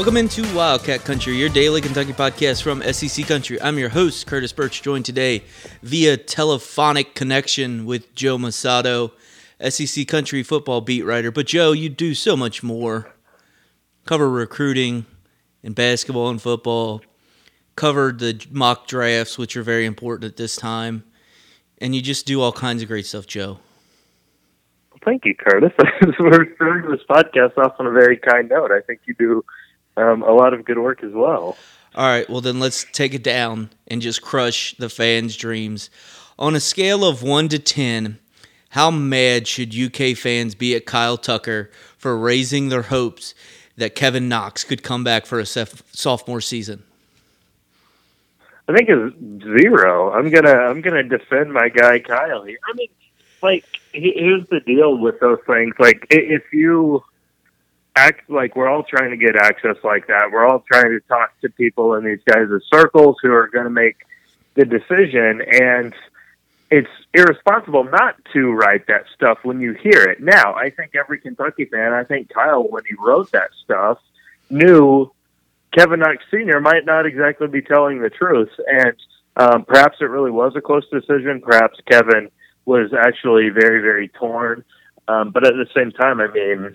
Welcome into Wildcat Country, your daily Kentucky podcast from SEC Country. I'm your host, Curtis Birch, joined today via telephonic connection with Joe Mussatto, SEC Country football beat writer. But, Joe, you do so much more. Cover recruiting and basketball and football, covered the mock drafts, which are very important at this time, and you just do all kinds of great stuff, Joe. Thank you, Curtis. We're starting this podcast off on a very kind note. I think you do um, a lot of good work as well. All right, well, then let's take it down and just crush the fans' dreams. On a scale of 1 to 10, how mad should UK fans be at Kyle Tucker for raising their hopes that Kevin Knox could come back for a sophomore season? I think it's zero. I'm gonna I'm gonna defend my guy Kyle here. I mean, like here's the deal with those things. Like if you act like we're all trying to get access like that, we're all trying to talk to people in these guys' circles who are going to make the decision, and it's irresponsible not to write that stuff when you hear it. Now, I think every Kentucky fan, I think Kyle, when he wrote that stuff, knew Kevin Knox Sr. might not exactly be telling the truth, and um, perhaps it really was a close decision. Perhaps Kevin was actually very, very torn. Um, but at the same time, I mean,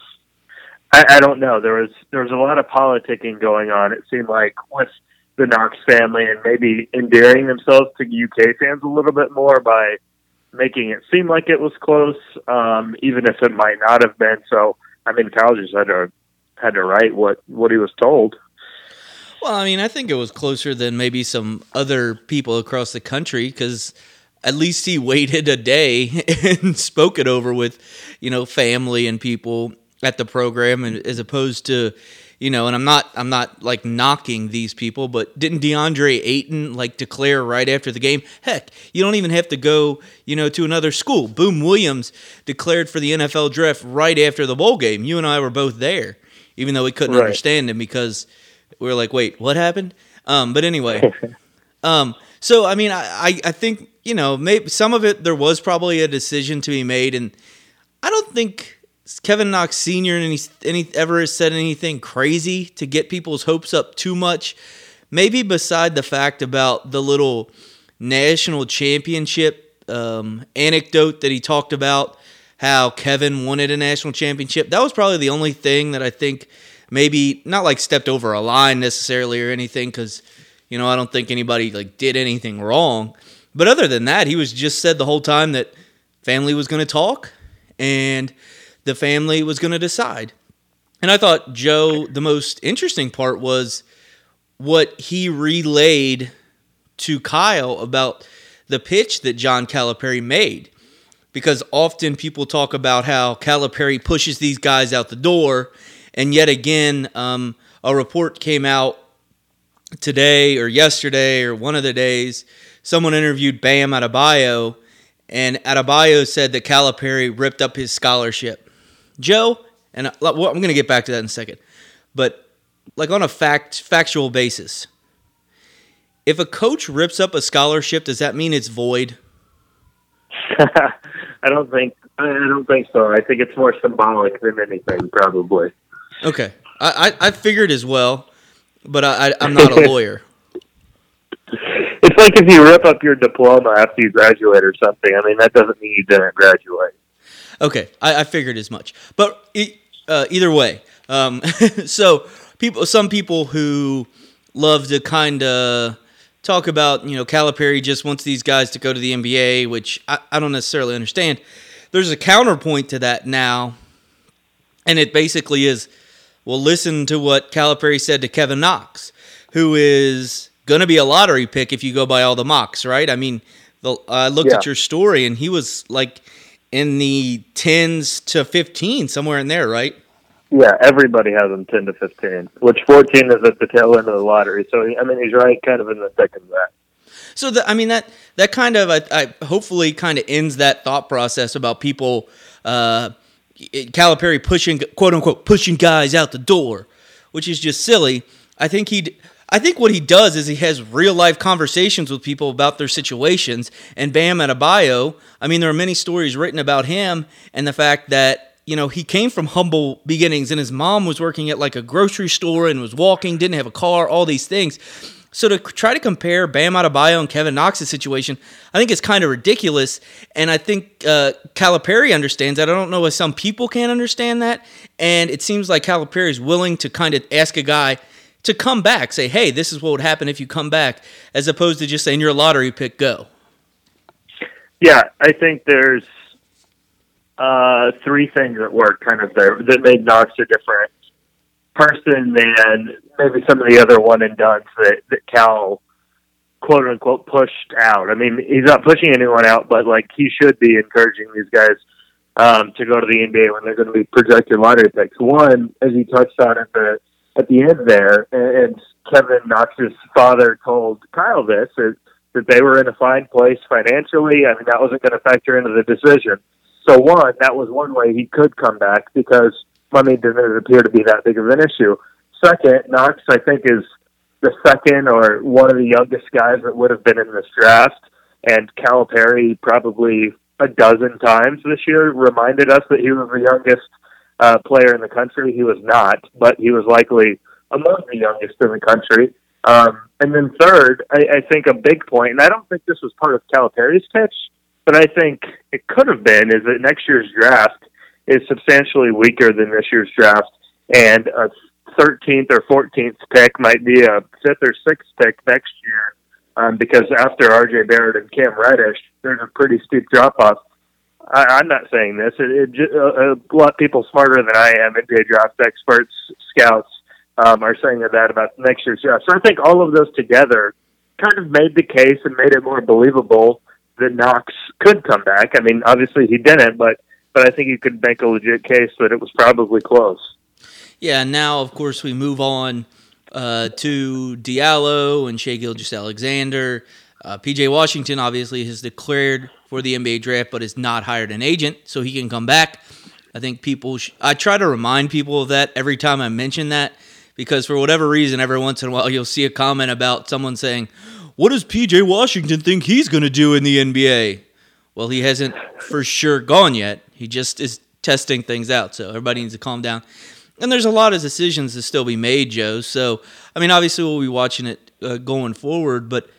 I, I don't know. There was there was a lot of politicking going on. It seemed like with the Knox family and maybe endearing themselves to UK fans a little bit more by making it seem like it was close, um, even if it might not have been. So, I mean, Kyle just had to had to write what what he was told. Well, I mean, I think it was closer than maybe some other people across the country because at least he waited a day and spoke it over with, you know, family and people at the program, and as opposed to, you know, and I'm not I'm not like knocking these people, but didn't DeAndre Ayton like declare right after the game? Heck, you don't even have to go, you know, to another school. Boom Williams declared for the NFL draft right after the bowl game. You and I were both there, even though we couldn't right. understand him because we were like, wait, what happened? Um, but anyway, um, so I mean, I, I think you know, maybe some of it there was probably a decision to be made, and I don't think Kevin Knox Sr. any, any ever said anything crazy to get people's hopes up too much. Maybe beside the fact about the little national championship um, anecdote that he talked about, how Kevin wanted a national championship. That was probably the only thing that I think maybe not like stepped over a line necessarily or anything, because you know I don't think anybody like did anything wrong. But other than that, he was just said the whole time that family was going to talk and the family was going to decide. And I thought Joe, the most interesting part was what he relayed to Kyle about the pitch that John Calipari made. Because often people talk about how Calipari pushes these guys out the door. And yet again, um, a report came out today or yesterday or one of the days. Someone interviewed Bam Adebayo, and Adebayo said that Calipari ripped up his scholarship. Joe, and uh, I'm going to get back to that in a second, but like on a fact factual basis, if a coach rips up a scholarship, does that mean it's void? I don't think I don't think so. I think it's more symbolic than anything, probably. Okay, I I, I figured as well, but I, I I'm not a lawyer. It's like if you rip up your diploma after you graduate or something. I mean, that doesn't mean you didn't graduate. Okay, I, I figured as much. But uh, either way, um, so people, some people who love to kind of talk about, you know, Calipari just wants these guys to go to the NBA, which I, I don't necessarily understand. There's a counterpoint to that now, and it basically is, well, listen to what Calipari said to Kevin Knox, who is going to be a lottery pick if you go by all the mocks, right? I mean, the, I looked yeah. at your story, and he was like in the tens to fifteen, somewhere in there, right? Yeah, everybody has him ten to fifteen, which fourteen is at the tail end of the lottery. So I mean, he's right, kind of in the thick of that. So the, I mean that that kind of I, I hopefully kind of ends that thought process about people uh, Calipari pushing quote unquote pushing guys out the door, which is just silly. I think he I think what he does is he has real life conversations with people about their situations. And Bam Adebayo, I mean, there are many stories written about him and the fact that you know, he came from humble beginnings and his mom was working at like a grocery store and was walking, didn't have a car, all these things. So to try to compare Bam Adebayo and Kevin Knox's situation, I think it's kind of ridiculous. And I think uh, Calipari understands that. I don't know if some people can't understand that. And it seems like Calipari is willing to kind of ask a guy to come back, say, hey, this is what would happen if you come back, as opposed to just saying you're a lottery pick, go. Yeah, I think there's uh, three things that work kind of there that made Knox a different person than maybe some of the other one and dones that, that Cal quote unquote pushed out. I mean, he's not pushing anyone out, but like he should be encouraging these guys um, to go to the NBA when they're going to be projected lottery picks. One, as he touched on at the at the end there, and Kevin Knox's father told Kyle this is that they were in a fine place financially. I mean, that wasn't going to factor into the decision. So one, that was one way he could come back because money didn't appear to be that big of an issue. Second, Knox, I think, is the second or one of the youngest guys that would have been in this draft. And Calipari probably a dozen times this year reminded us that he was the youngest uh, player in the country. He was not, but he was likely among the youngest in the country. Um, and then third, I, I think a big point, and I don't think this was part of Calipari's pitch, but I think it could have been, is that next year's draft is substantially weaker than this year's draft, and a 13th or 14th pick might be a fifth or sixth pick next year, um, because after R.J. Barrett and Cam Reddish, there's a pretty steep drop off. I, I'm not saying this. It, it, uh, a lot of people smarter than I am, NBA draft experts, scouts, um, are saying that about next year's draft. So I think all of those together kind of made the case and made it more believable that Knox could come back. I mean, obviously he didn't, but but I think you could make a legit case that it was probably close. Yeah. Now, of course, we move on uh, to Diallo and Shai Gilgeous-Alexander. Uh, PJ Washington obviously has declared for the NBA draft, but has not hired an agent, so he can come back. I think people. Sh- I try to remind people of that every time I mention that because for whatever reason, every once in a while you'll see a comment about someone saying, "What does PJ Washington think he's going to do in the NBA?" Well, he hasn't for sure gone yet. He just is testing things out, so everybody needs to calm down. And there's a lot of decisions to still be made, Joe. So, I mean, obviously we'll be watching it uh, going forward, but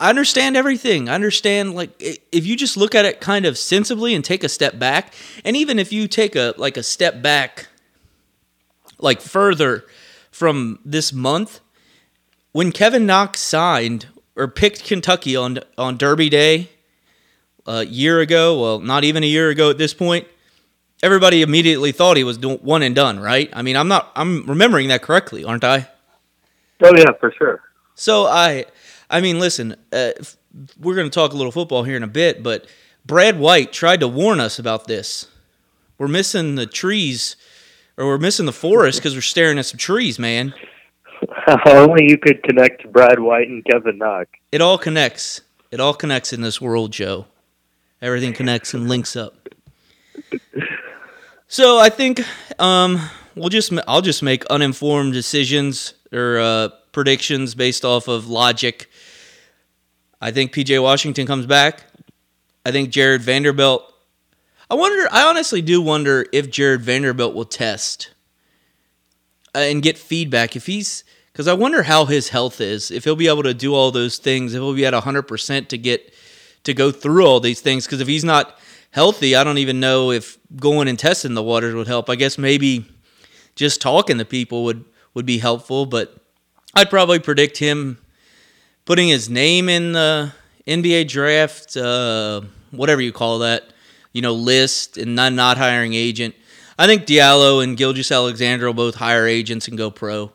I, understand everything. I understand like if you just look at it kind of sensibly and take a step back, and even if you take a like a step back like further from this month when Kevin Knox signed or picked Kentucky on on Derby Day a year ago. Well, not even a year ago at this point. Everybody immediately thought he was one and done, right? I mean, I'm not. I'm remembering that correctly, aren't I? Oh yeah, for sure. So I, I mean, listen, uh, we're going to talk a little football here in a bit, but Brad White tried to warn us about this. We're missing the trees or we're missing the forest because we're staring at some trees, man. Only you could connect Brad White and Kevin Knox. It all connects. It all connects in this world, Joe. Everything connects and links up. So I think um, we'll just I'll just make uninformed decisions or uh, predictions based off of logic. I think PJ Washington comes back. I think Jared Vanderbilt I wonder. I honestly do wonder if Jared Vanderbilt will test uh, and get feedback if he's because I wonder how his health is. If he'll be able to do all those things, if he'll be at hundred percent to get to go through all these things. Because if he's not healthy, I don't even know if going and testing the waters would help. I guess maybe just talking to people would would be helpful. But I'd probably predict him putting his name in the NBA draft, uh, whatever you call that you know, list and not, not hiring agent. I think Diallo and Gilgeous-Alexander will both hire agents and go pro.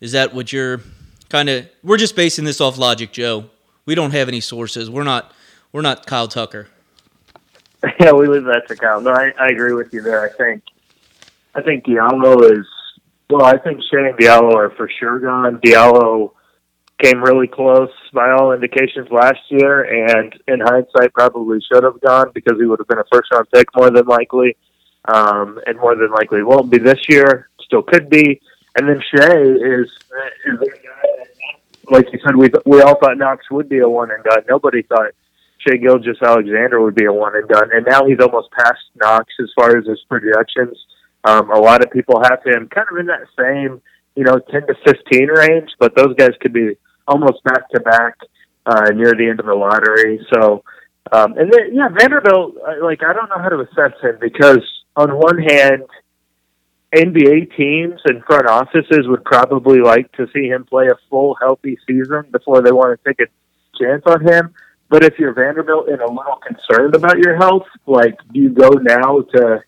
Is that what you're kind of? We're just basing this off logic, Joe. We don't have any sources. We're not. We're not Kyle Tucker. Yeah, we leave that to Kyle. No, I, I agree with you there. I think. I think Diallo is. Well, I think Shane and Diallo are for sure gone. Diallo came really close by all indications last year, and in hindsight, probably should have gone because he would have been a first round pick more than likely, um, and more than likely won't be this year. Still could be. And then Shai is is like you said, we we all thought Knox would be a one and done. Nobody thought Shai Gilgeous-Alexander would be a one and done, and now he's almost past Knox as far as his projections. Um, a lot of people have him kind of in that same, you know, 10 to 15 range, but those guys could be almost back to back uh, near the end of the lottery. So, um, and then, yeah, Vanderbilt, uh, like, I don't know how to assess him because on one hand, NBA teams and front offices would probably like to see him play a full healthy season before they want to take a chance on him. But if you're Vanderbilt and a little concerned about your health, like do you go now to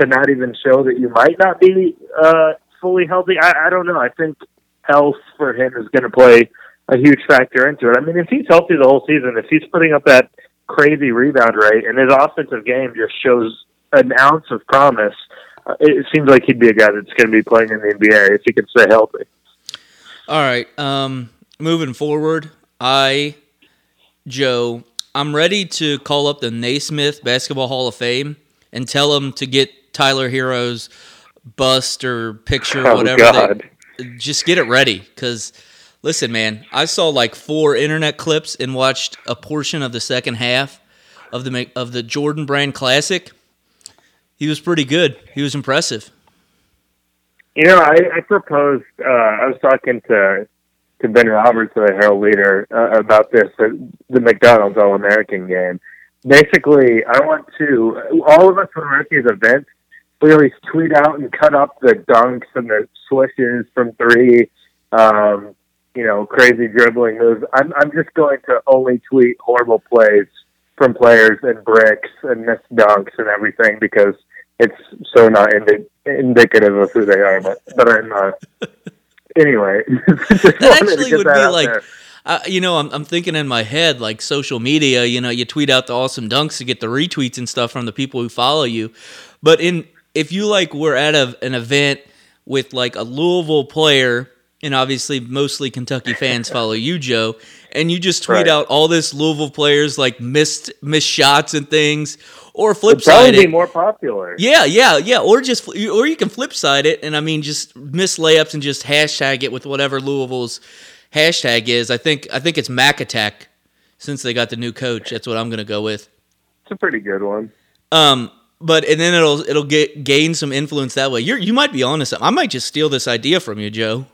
to not even show that you might not be uh, fully healthy? I, I don't know. I think health for him is going to play a huge factor into it. I mean, if he's healthy the whole season, if he's putting up that crazy rebound rate and his offensive game just shows an ounce of promise, uh, it seems like he'd be a guy that's going to be playing in the NBA if he can stay healthy. All right. Um, moving forward, I, Joe, I'm ready to call up the Naismith Basketball Hall of Fame and tell them to get Tyler Herro's bust or picture, Oh, whatever. God. They, just get it ready because. Listen, man, I saw like four internet clips and watched a portion of the second half of the of the Jordan Brand Classic. He was pretty good. He was impressive. You know, I, I proposed. Uh, I was talking to to Ben Roberts, the Herald leader, uh, about this at the McDonald's All American game. Basically, I want to all of us when we're at these events, we always tweet out and cut up the dunks and the swishes from three. Um, you know, crazy dribbling moves. I'm I'm just going to only tweet horrible plays from players and bricks and missed dunks and everything because it's so not indi- indicative of who they are. But but I'm uh, anyway. that actually would that be like-. Uh, you know, I'm, I'm thinking in my head, like social media, you know, you tweet out the awesome dunks to get the retweets and stuff from the people who follow you. But in if you like were at a, an event with like a Louisville player, and obviously mostly Kentucky fans follow you, Joe, and you just tweet Right. out all this Louisville players like missed missed shots and things, or flip side It'd probably side be more popular. Yeah, yeah, yeah. Or just or you can flip side it, and I mean just miss layups and just hashtag it with whatever Louisville's hashtag is. I think I think it's Mack Attack since they got the new coach. That's what I'm gonna go with. It's a pretty good one. Um, but and then it'll it'll get gain some influence that way. You you might be onto something. I might just steal this idea from you, Joe.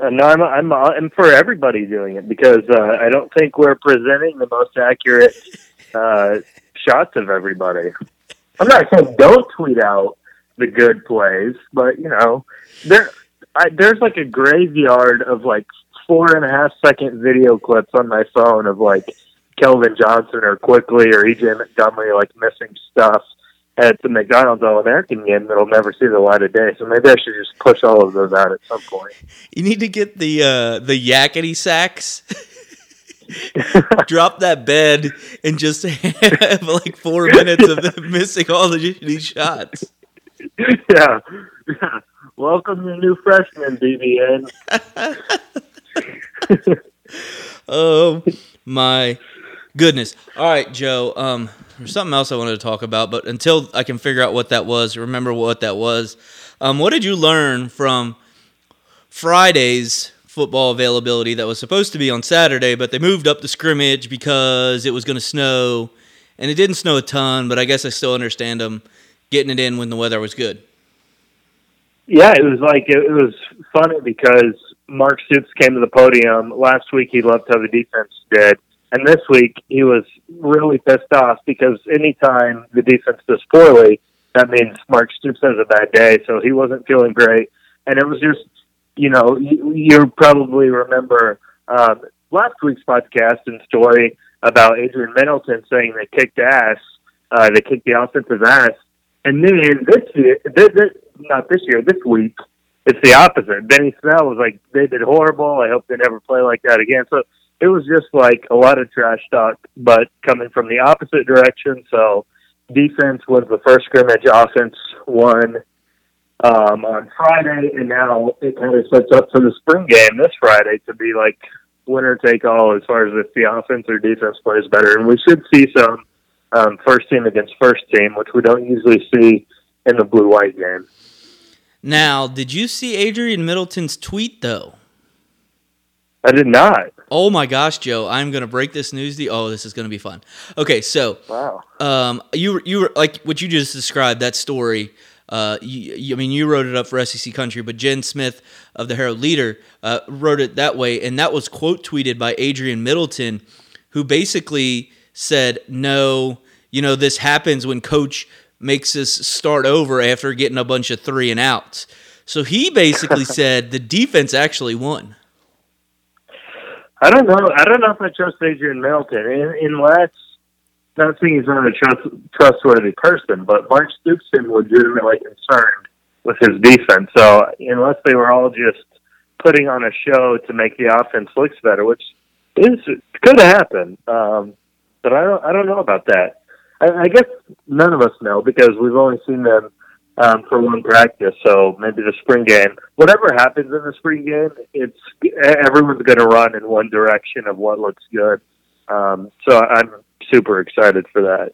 Uh, no, I'm, I'm I'm for everybody doing it because uh, I don't think we're presenting the most accurate uh, shots of everybody. I'm not saying don't tweet out the good plays, but you know, there I, there's like a graveyard of like four and a half second video clips on my phone of like Keldon Johnson or Quickley or EJ Montgomery like missing stuff at the McDonald's All American game that'll never see the light of day. So maybe I should just push all of those out at some point. You need to get the uh, the Yakety Sax. Drop that bed and just have like four minutes of them missing all the, these shots. yeah. yeah. Welcome to the new freshman, BBN. Oh my goodness! All right, Joe. Um, there's something else I wanted to talk about, but until I can figure out what that was, remember what that was. Um, what did you learn from Friday's football availability that was supposed to be on Saturday, but they moved up the scrimmage because it was going to snow, and it didn't snow a ton, but I guess I still understand them getting it in when the weather was good. Yeah, it was like it, was funny because Mark Stoops came to the podium last week. He loved how the defense did, and this week he was really pissed off because anytime the defense does poorly, that means Mark Stoops has a bad day. So he wasn't feeling great, and it was just you know you, you probably remember um, last week's podcast and story about Adrian Middleton saying they kicked ass, uh, they kicked the offensive ass, and then this year, this, this, not this year, this week, it's the opposite. Benny Snell was like, they did horrible. I hope they never play like that again. So it was just like a lot of trash talk, but coming from the opposite direction. So defense was the first scrimmage, offense won um, on Friday, and now it kind of sets up for the spring game this Friday to be like winner take all as far as if the offense or defense plays better. And we should see some um, first team against first team, which we don't usually see in the blue white game. Now, did you see Adrian Middleton's tweet though? I did not. Oh my gosh, Joe! I'm gonna break this news to you. Oh, this is gonna be fun. Okay, so Wow. um, you you were like what you just described that story. Uh, you, you- I mean, you wrote it up for SEC Country, but Jen Smith of the Herald Leader uh, wrote it that way, and that was quote tweeted by Adrian Middleton, who basically said, "No, you know, this happens when coach makes us start over after getting a bunch of three and outs." So he basically said the defense actually won. I don't know. I don't know if I trust Adrian Un- unless not saying he's not a trust, trustworthy person, but Mark Stoops seemed legitimately concerned with his defense. So unless they were all just putting on a show to make the offense looks better, which is could happen, um, but I don't. I don't know about that. I, I guess none of us know because we've only seen them um, for one practice. So maybe the spring game, whatever happens in the spring game, it's everyone's going to run in one direction of what looks good. Um, so I'm super excited for that.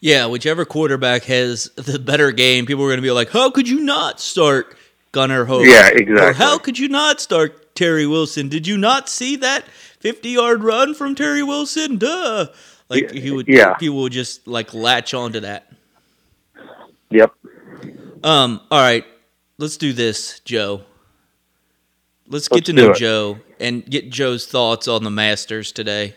Yeah, whichever quarterback has the better game, people are going to be like, "How could you not start Gunnar Hoak?" Yeah, Or exactly. how could you not start Terry Wilson? Did you not see that fifty-yard run from Terry Wilson? Duh! Like he would, Yeah. people would just like latch onto that. Yep. Um. All right, let's do this, Joe. Let's get Let's to know it. Joe and get Joe's thoughts on the Masters today.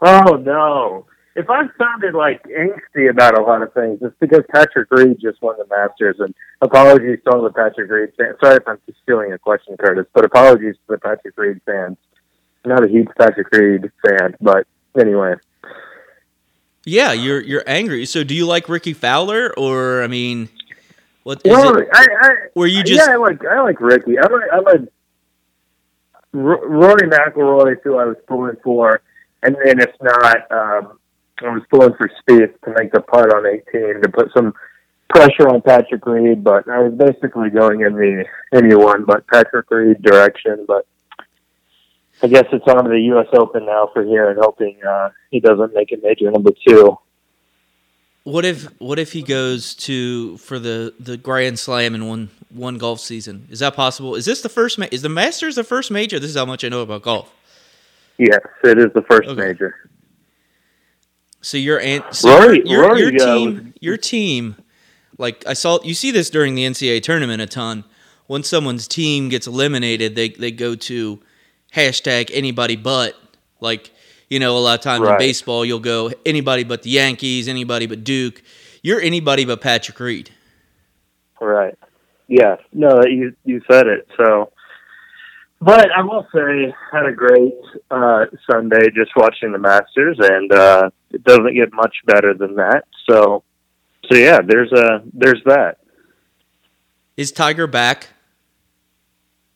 Oh no! If I sounded like angsty about a lot of things, it's because Patrick Reed just won the Masters. And apologies to all the Patrick Reed fans. Sorry if I'm just stealing a question, Curtis, but apologies to the Patrick Reed fans. I'm not a huge Patrick Reed fan, but anyway. Yeah, you're you're angry. So, do you like Rickie Fowler, or I mean, what Well, it? I, I, Were you just yeah, I like I like Rickie. I like I like R- Rory McIlroy, who I was pulling for, and then if not, um, I was pulling for Spieth to make the putt on 18 to put some pressure on Patrick Reed. But I was basically going in the anyone but Patrick Reed direction. But I guess it's on to the U.S. Open now for here, and hoping uh, he doesn't make it major number two. What if what if he goes to for the the Grand Slam in one one golf season? Is that possible? Is this the first? Ma- is the Masters the first major? This is how much I know about golf. Yes, it is the first Okay. major. So your aunt, so Rory- your, Rory, your uh, team, your team, like I saw, you see this during the NCAA tournament a ton. When someone's team gets eliminated, they they go to hashtag anybody but. Like you know, a lot of times in baseball, you'll go anybody but the Yankees, anybody but Duke. You're anybody but Patrick Reed. Right. Yeah. No, you you said it. So, but I will say, had a great uh, Sunday just watching the Masters, and uh, it doesn't get much better than that. So, so yeah, there's a there's that. Is Tiger back?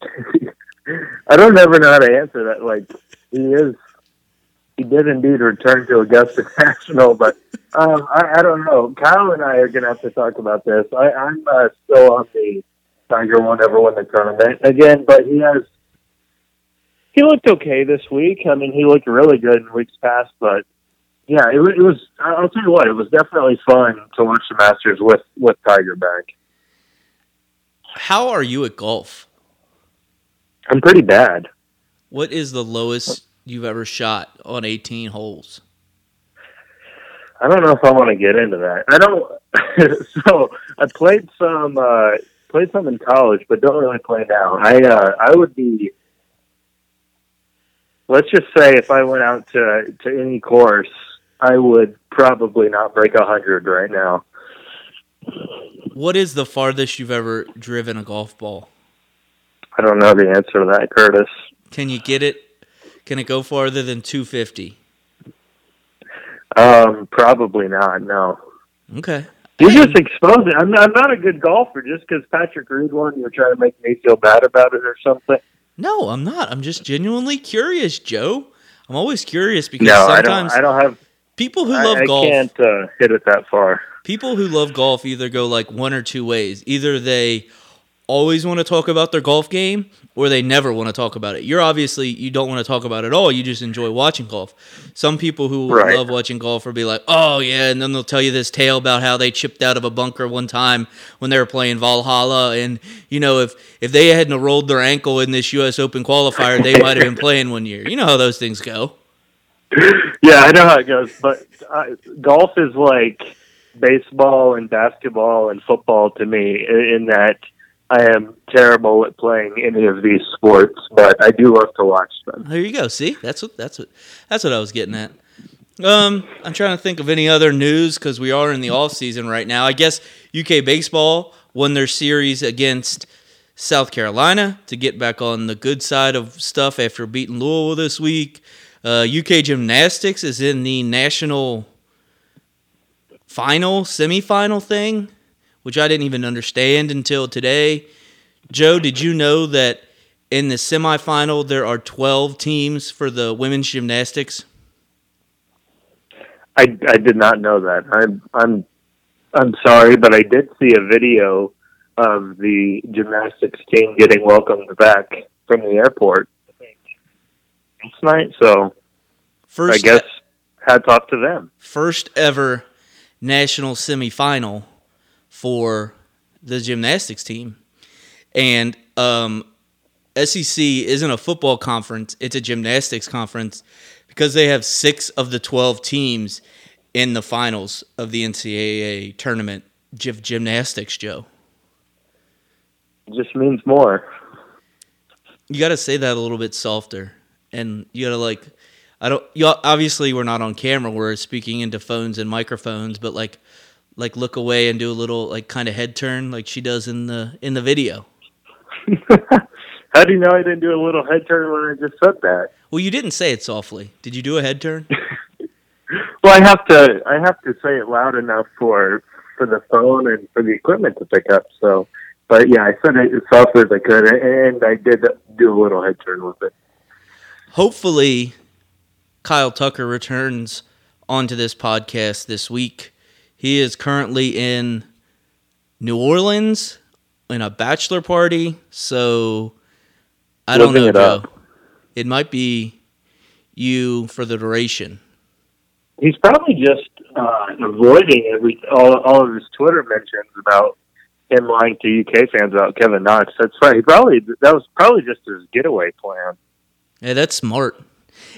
I don't ever know how to answer that. Like he is, he did indeed return to Augusta National, but um, I, I don't know. Kyle and I are going to have to talk about this. I, I'm uh, still on the Tiger won't ever win the tournament again, but he has. He looked okay this week. I mean, he looked really good in weeks past, but yeah, it, it was. I'll tell you what, it was definitely fun to watch the Masters with with Tiger back. How are you at golf? I'm pretty bad. What is the lowest you've ever shot on 18 holes? I don't know if I want to get into that. I don't. so I played some uh, played some in college, but don't really play now. I uh, I would be. Let's just say if I went out to to any course, I would probably not break a hundred right now. What is the farthest you've ever driven a golf ball? I don't know the answer to that, Curtis. Can you get it? Can it go farther than 250? Um, probably not. No. Okay. You're just exposing. I'm not, I'm not a good golfer just because Patrick Reed won. You're trying to make me feel bad about it or something. No, I'm not. I'm just genuinely curious, Joe. I'm always curious because No, I don't. sometimes I don't have. people who I, love I golf, can't uh, hit it that far. people who love golf either go like one or two ways. Either they always want to talk about their golf game or they never want to talk about it. You're obviously you don't want to talk about it at all. You just enjoy watching golf. Some people who Right. love watching golf will be like, "Oh yeah," and then they'll tell you this tale about how they chipped out of a bunker one time when they were playing Valhalla, and you know if if they hadn't rolled their ankle in this U.S. Open qualifier, they might have been playing one year. You know how those things go. yeah, I know how it goes, but uh, golf is like baseball and basketball and football to me in in that I am terrible at playing any of these sports, but I do love to watch them. There you go. See, that's what that's what that's what I was getting at. Um, I'm trying to think of any other news because we are in the off season right now. I guess UK baseball won their series against South Carolina to get back on the good side of stuff after beating Louisville this week. Uh, UK gymnastics is in the national final semifinal thing, which I didn't even understand until today. Joe, did you know that in the semifinal there are 12 teams for the women's gymnastics? I, I did not know that. I'm I'm I'm sorry, but I did see a video of the gymnastics team getting welcomed back from the airport last night. So First I guess hats off to them. first ever national semifinal for the gymnastics team. And um, SEC isn't a football conference, it's a gymnastics conference because they have six of the 12 teams in the finals of the NCAA tournament gy- gymnastics, Joe. It just means more. You got to say that a little bit softer. And you got to like I don't you obviously we're not on camera, we're speaking into phones and microphones, but like like look away and do a little like kind of head turn like she does in the in the video. How do you know I didn't do a little head turn when I just said that? Well, you didn't say it softly. Did you do a head turn? Well, I have to I have to say it loud enough for for the phone and for the equipment to pick up. So, but yeah, I said it as softly as I could, and I did do a little head turn with it. Hopefully Kyle Tucker returns onto this podcast this week. He is currently in New Orleans in a bachelor party, so I don't Living know, it Joe. up. It might be you for the duration. He's probably just uh, avoiding every all, all of his Twitter mentions about him lying to UK fans about Kevin Knox. That's right. He probably that was probably just his getaway plan. Yeah, that's smart.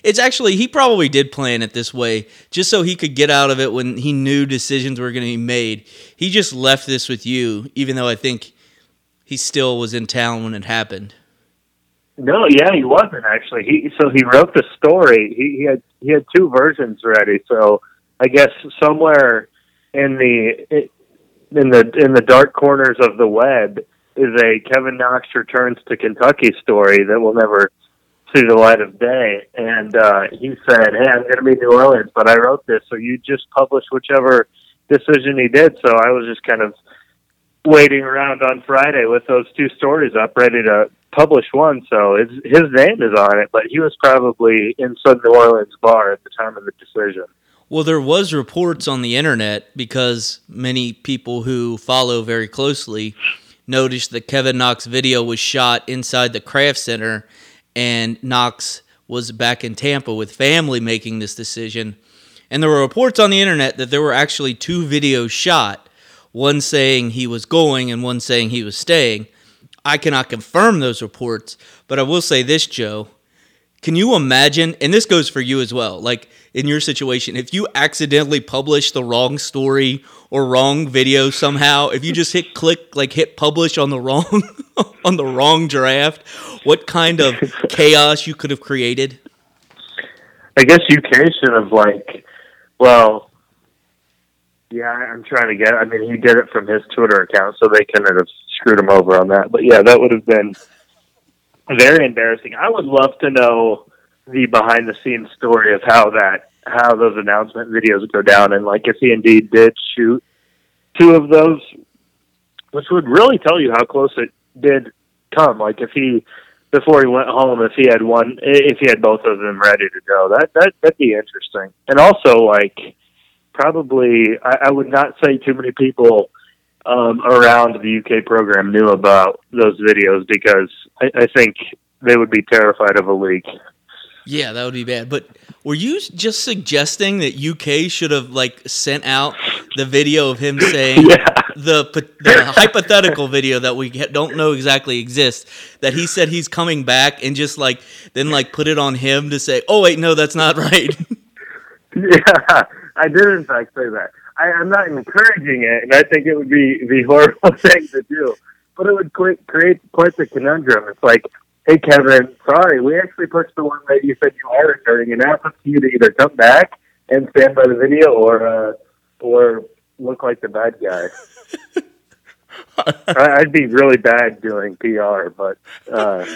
It's actually he probably did plan it this way just so he could get out of it when he knew decisions were going to be made. He just left this with you, even though I think he still was in town when it happened. No, yeah, he wasn't actually. He so he wrote the story. He, he had he had two versions ready. So I guess somewhere in the in the in the dark corners of the web is a Kevin Knox returns to Kentucky story that will never see the light of day. And uh, he said, "Hey, I'm going to be in New Orleans, but I wrote this, so you just publish whichever decision he did." So I was just kind of waiting around on Friday with those two stories up, ready to publish one. So his his name is on it, but he was probably in some New Orleans bar at the time of the decision. Well, there was reports on the internet because many people who follow very closely noticed that Kevin Knox video was shot inside the craft center and Knox was back in Tampa with family making this decision. And there were reports on the internet that there were actually two videos shot, one saying he was going and one saying he was staying. I cannot confirm those reports, but I will say this, Joe. Can you imagine, and this goes for you as well, like in your situation, if you accidentally publish the wrong story or wrong video somehow, if you just hit click, like hit publish on the wrong on the wrong draft, what kind of chaos you could have created? I guess UK should have like, well, yeah, I'm trying to get. I mean, he did it from his Twitter account, so they couldn't have screwed him over on that. But yeah, that would have been very embarrassing. I would love to know the behind the scenes story of how that how those announcement videos go down, and like if he indeed did shoot two of those, which would really tell you how close it did come. Like if he before he went home, if he had one, if he had both of them ready to go, that that that'd be interesting. And also, like probably, I, I would not say too many people um, around the UK program knew about those videos because I, I think they would be terrified of a leak. Yeah, that would be bad. But were you just suggesting that UK should have like sent out the video of him saying Yeah. the the hypothetical video that we don't know exactly exists that he said he's coming back and just like then like put it on him to say, "Oh wait, no, that's not right." Yeah, I did in fact say that. I, I'm not encouraging it, and I think it would be the horrible thing to do. But it would quite, create quite the conundrum. It's like, hey, Kevin, sorry, we actually pushed the one that you said you are returning, and now it's up to you to either come back and stand by the video or uh, or look like the bad guy. I- I'd be really bad doing PR, but uh,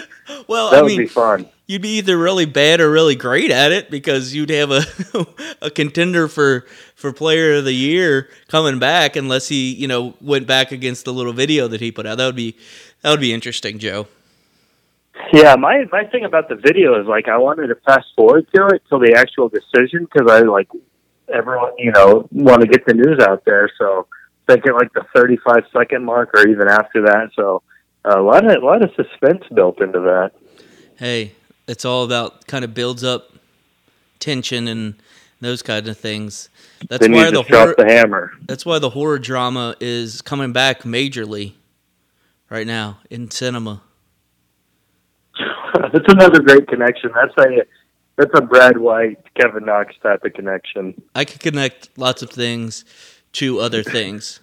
well, that I would mean, be fun. You'd be either really bad or really great at it because you'd have a a contender for for player of the year coming back unless he you know went back against the little video that he put out. That would be that would be interesting, Joe. Yeah, my my thing about the video is like I wanted to fast forward to it till the actual decision because I like everyone you know want to get the news out there. So thinking like the thirty five second mark or even after that. So a lot of a lot of suspense built into that. Hey, it's all about kind of builds up tension and those kind of things. That's Then why the horror, the hammer. that's why the horror drama is coming back majorly right now in cinema. That's another great connection. That's a that's a Brad White Kevin Knox type of connection. I can connect lots of things to other things.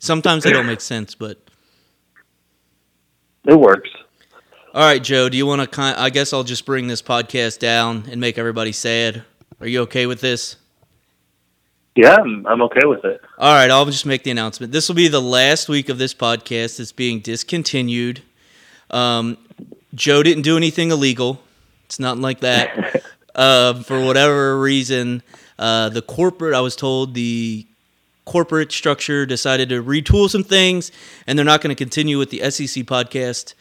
Sometimes they don't make sense, but It works. All right, Joe. Do you want to? Kind I guess I'll just bring this podcast down and make everybody sad. Are you okay with this? Yeah, I'm, I'm okay with it. All right, I'll just make the announcement. This will be the last week of this podcast. It's being discontinued. Um, Joe didn't do anything illegal. It's nothing like that. uh, for whatever reason, uh, the corporate, I was told the corporate structure decided to retool some things, and they're not going to continue with the SEC podcast.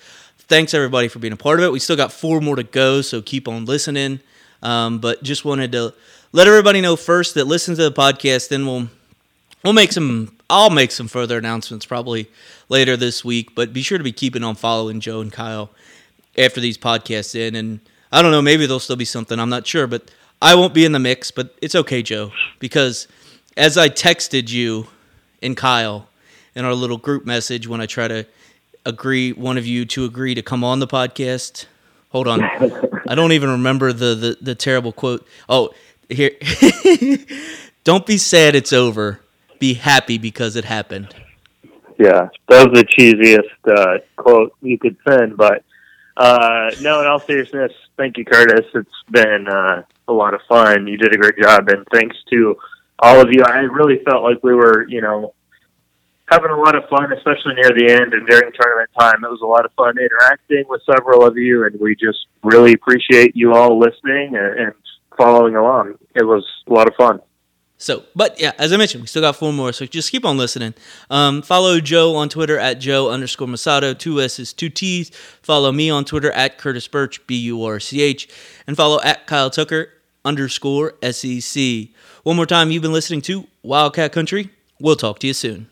Thanks everybody for being a part of it. We still got four more to go, so keep on listening. Um, but just wanted to let everybody know first that listen to the podcast, then we'll we'll make some. I'll make some further announcements probably later this week. But be sure to be keeping on following Joe and Kyle after these podcasts in, and I don't know, maybe there'll still be something. I'm not sure, but I won't be in the mix. But it's okay, Joe, because as I texted you and Kyle in our little group message when I try to agree one of you to agree to come on the podcast. Hold on. I don't even remember the the, the terrible quote. Oh, here. don't be sad it's over. Be happy because it happened. Yeah, that was the cheesiest uh, quote you could send. But uh, no, in all seriousness, thank you, Curtis. It's been uh, a lot of fun. You did a great job, and thanks to all of you. I really felt like we were, you know, having a lot of fun, especially near the end and during tournament time. It was a lot of fun interacting with several of you, and we just really appreciate you all listening and, and following along. It was a lot of fun. So, but yeah, as I mentioned, we still got four more, so just keep on listening. Um, follow Joe on Twitter at Joe underscore Mussatto, two S's, two T's. Follow me on Twitter at Curtis Birch, B U R C H, and follow at Kyle Tucker underscore SEC. One more time, you've been listening to Wildcat Country. We'll talk to you soon.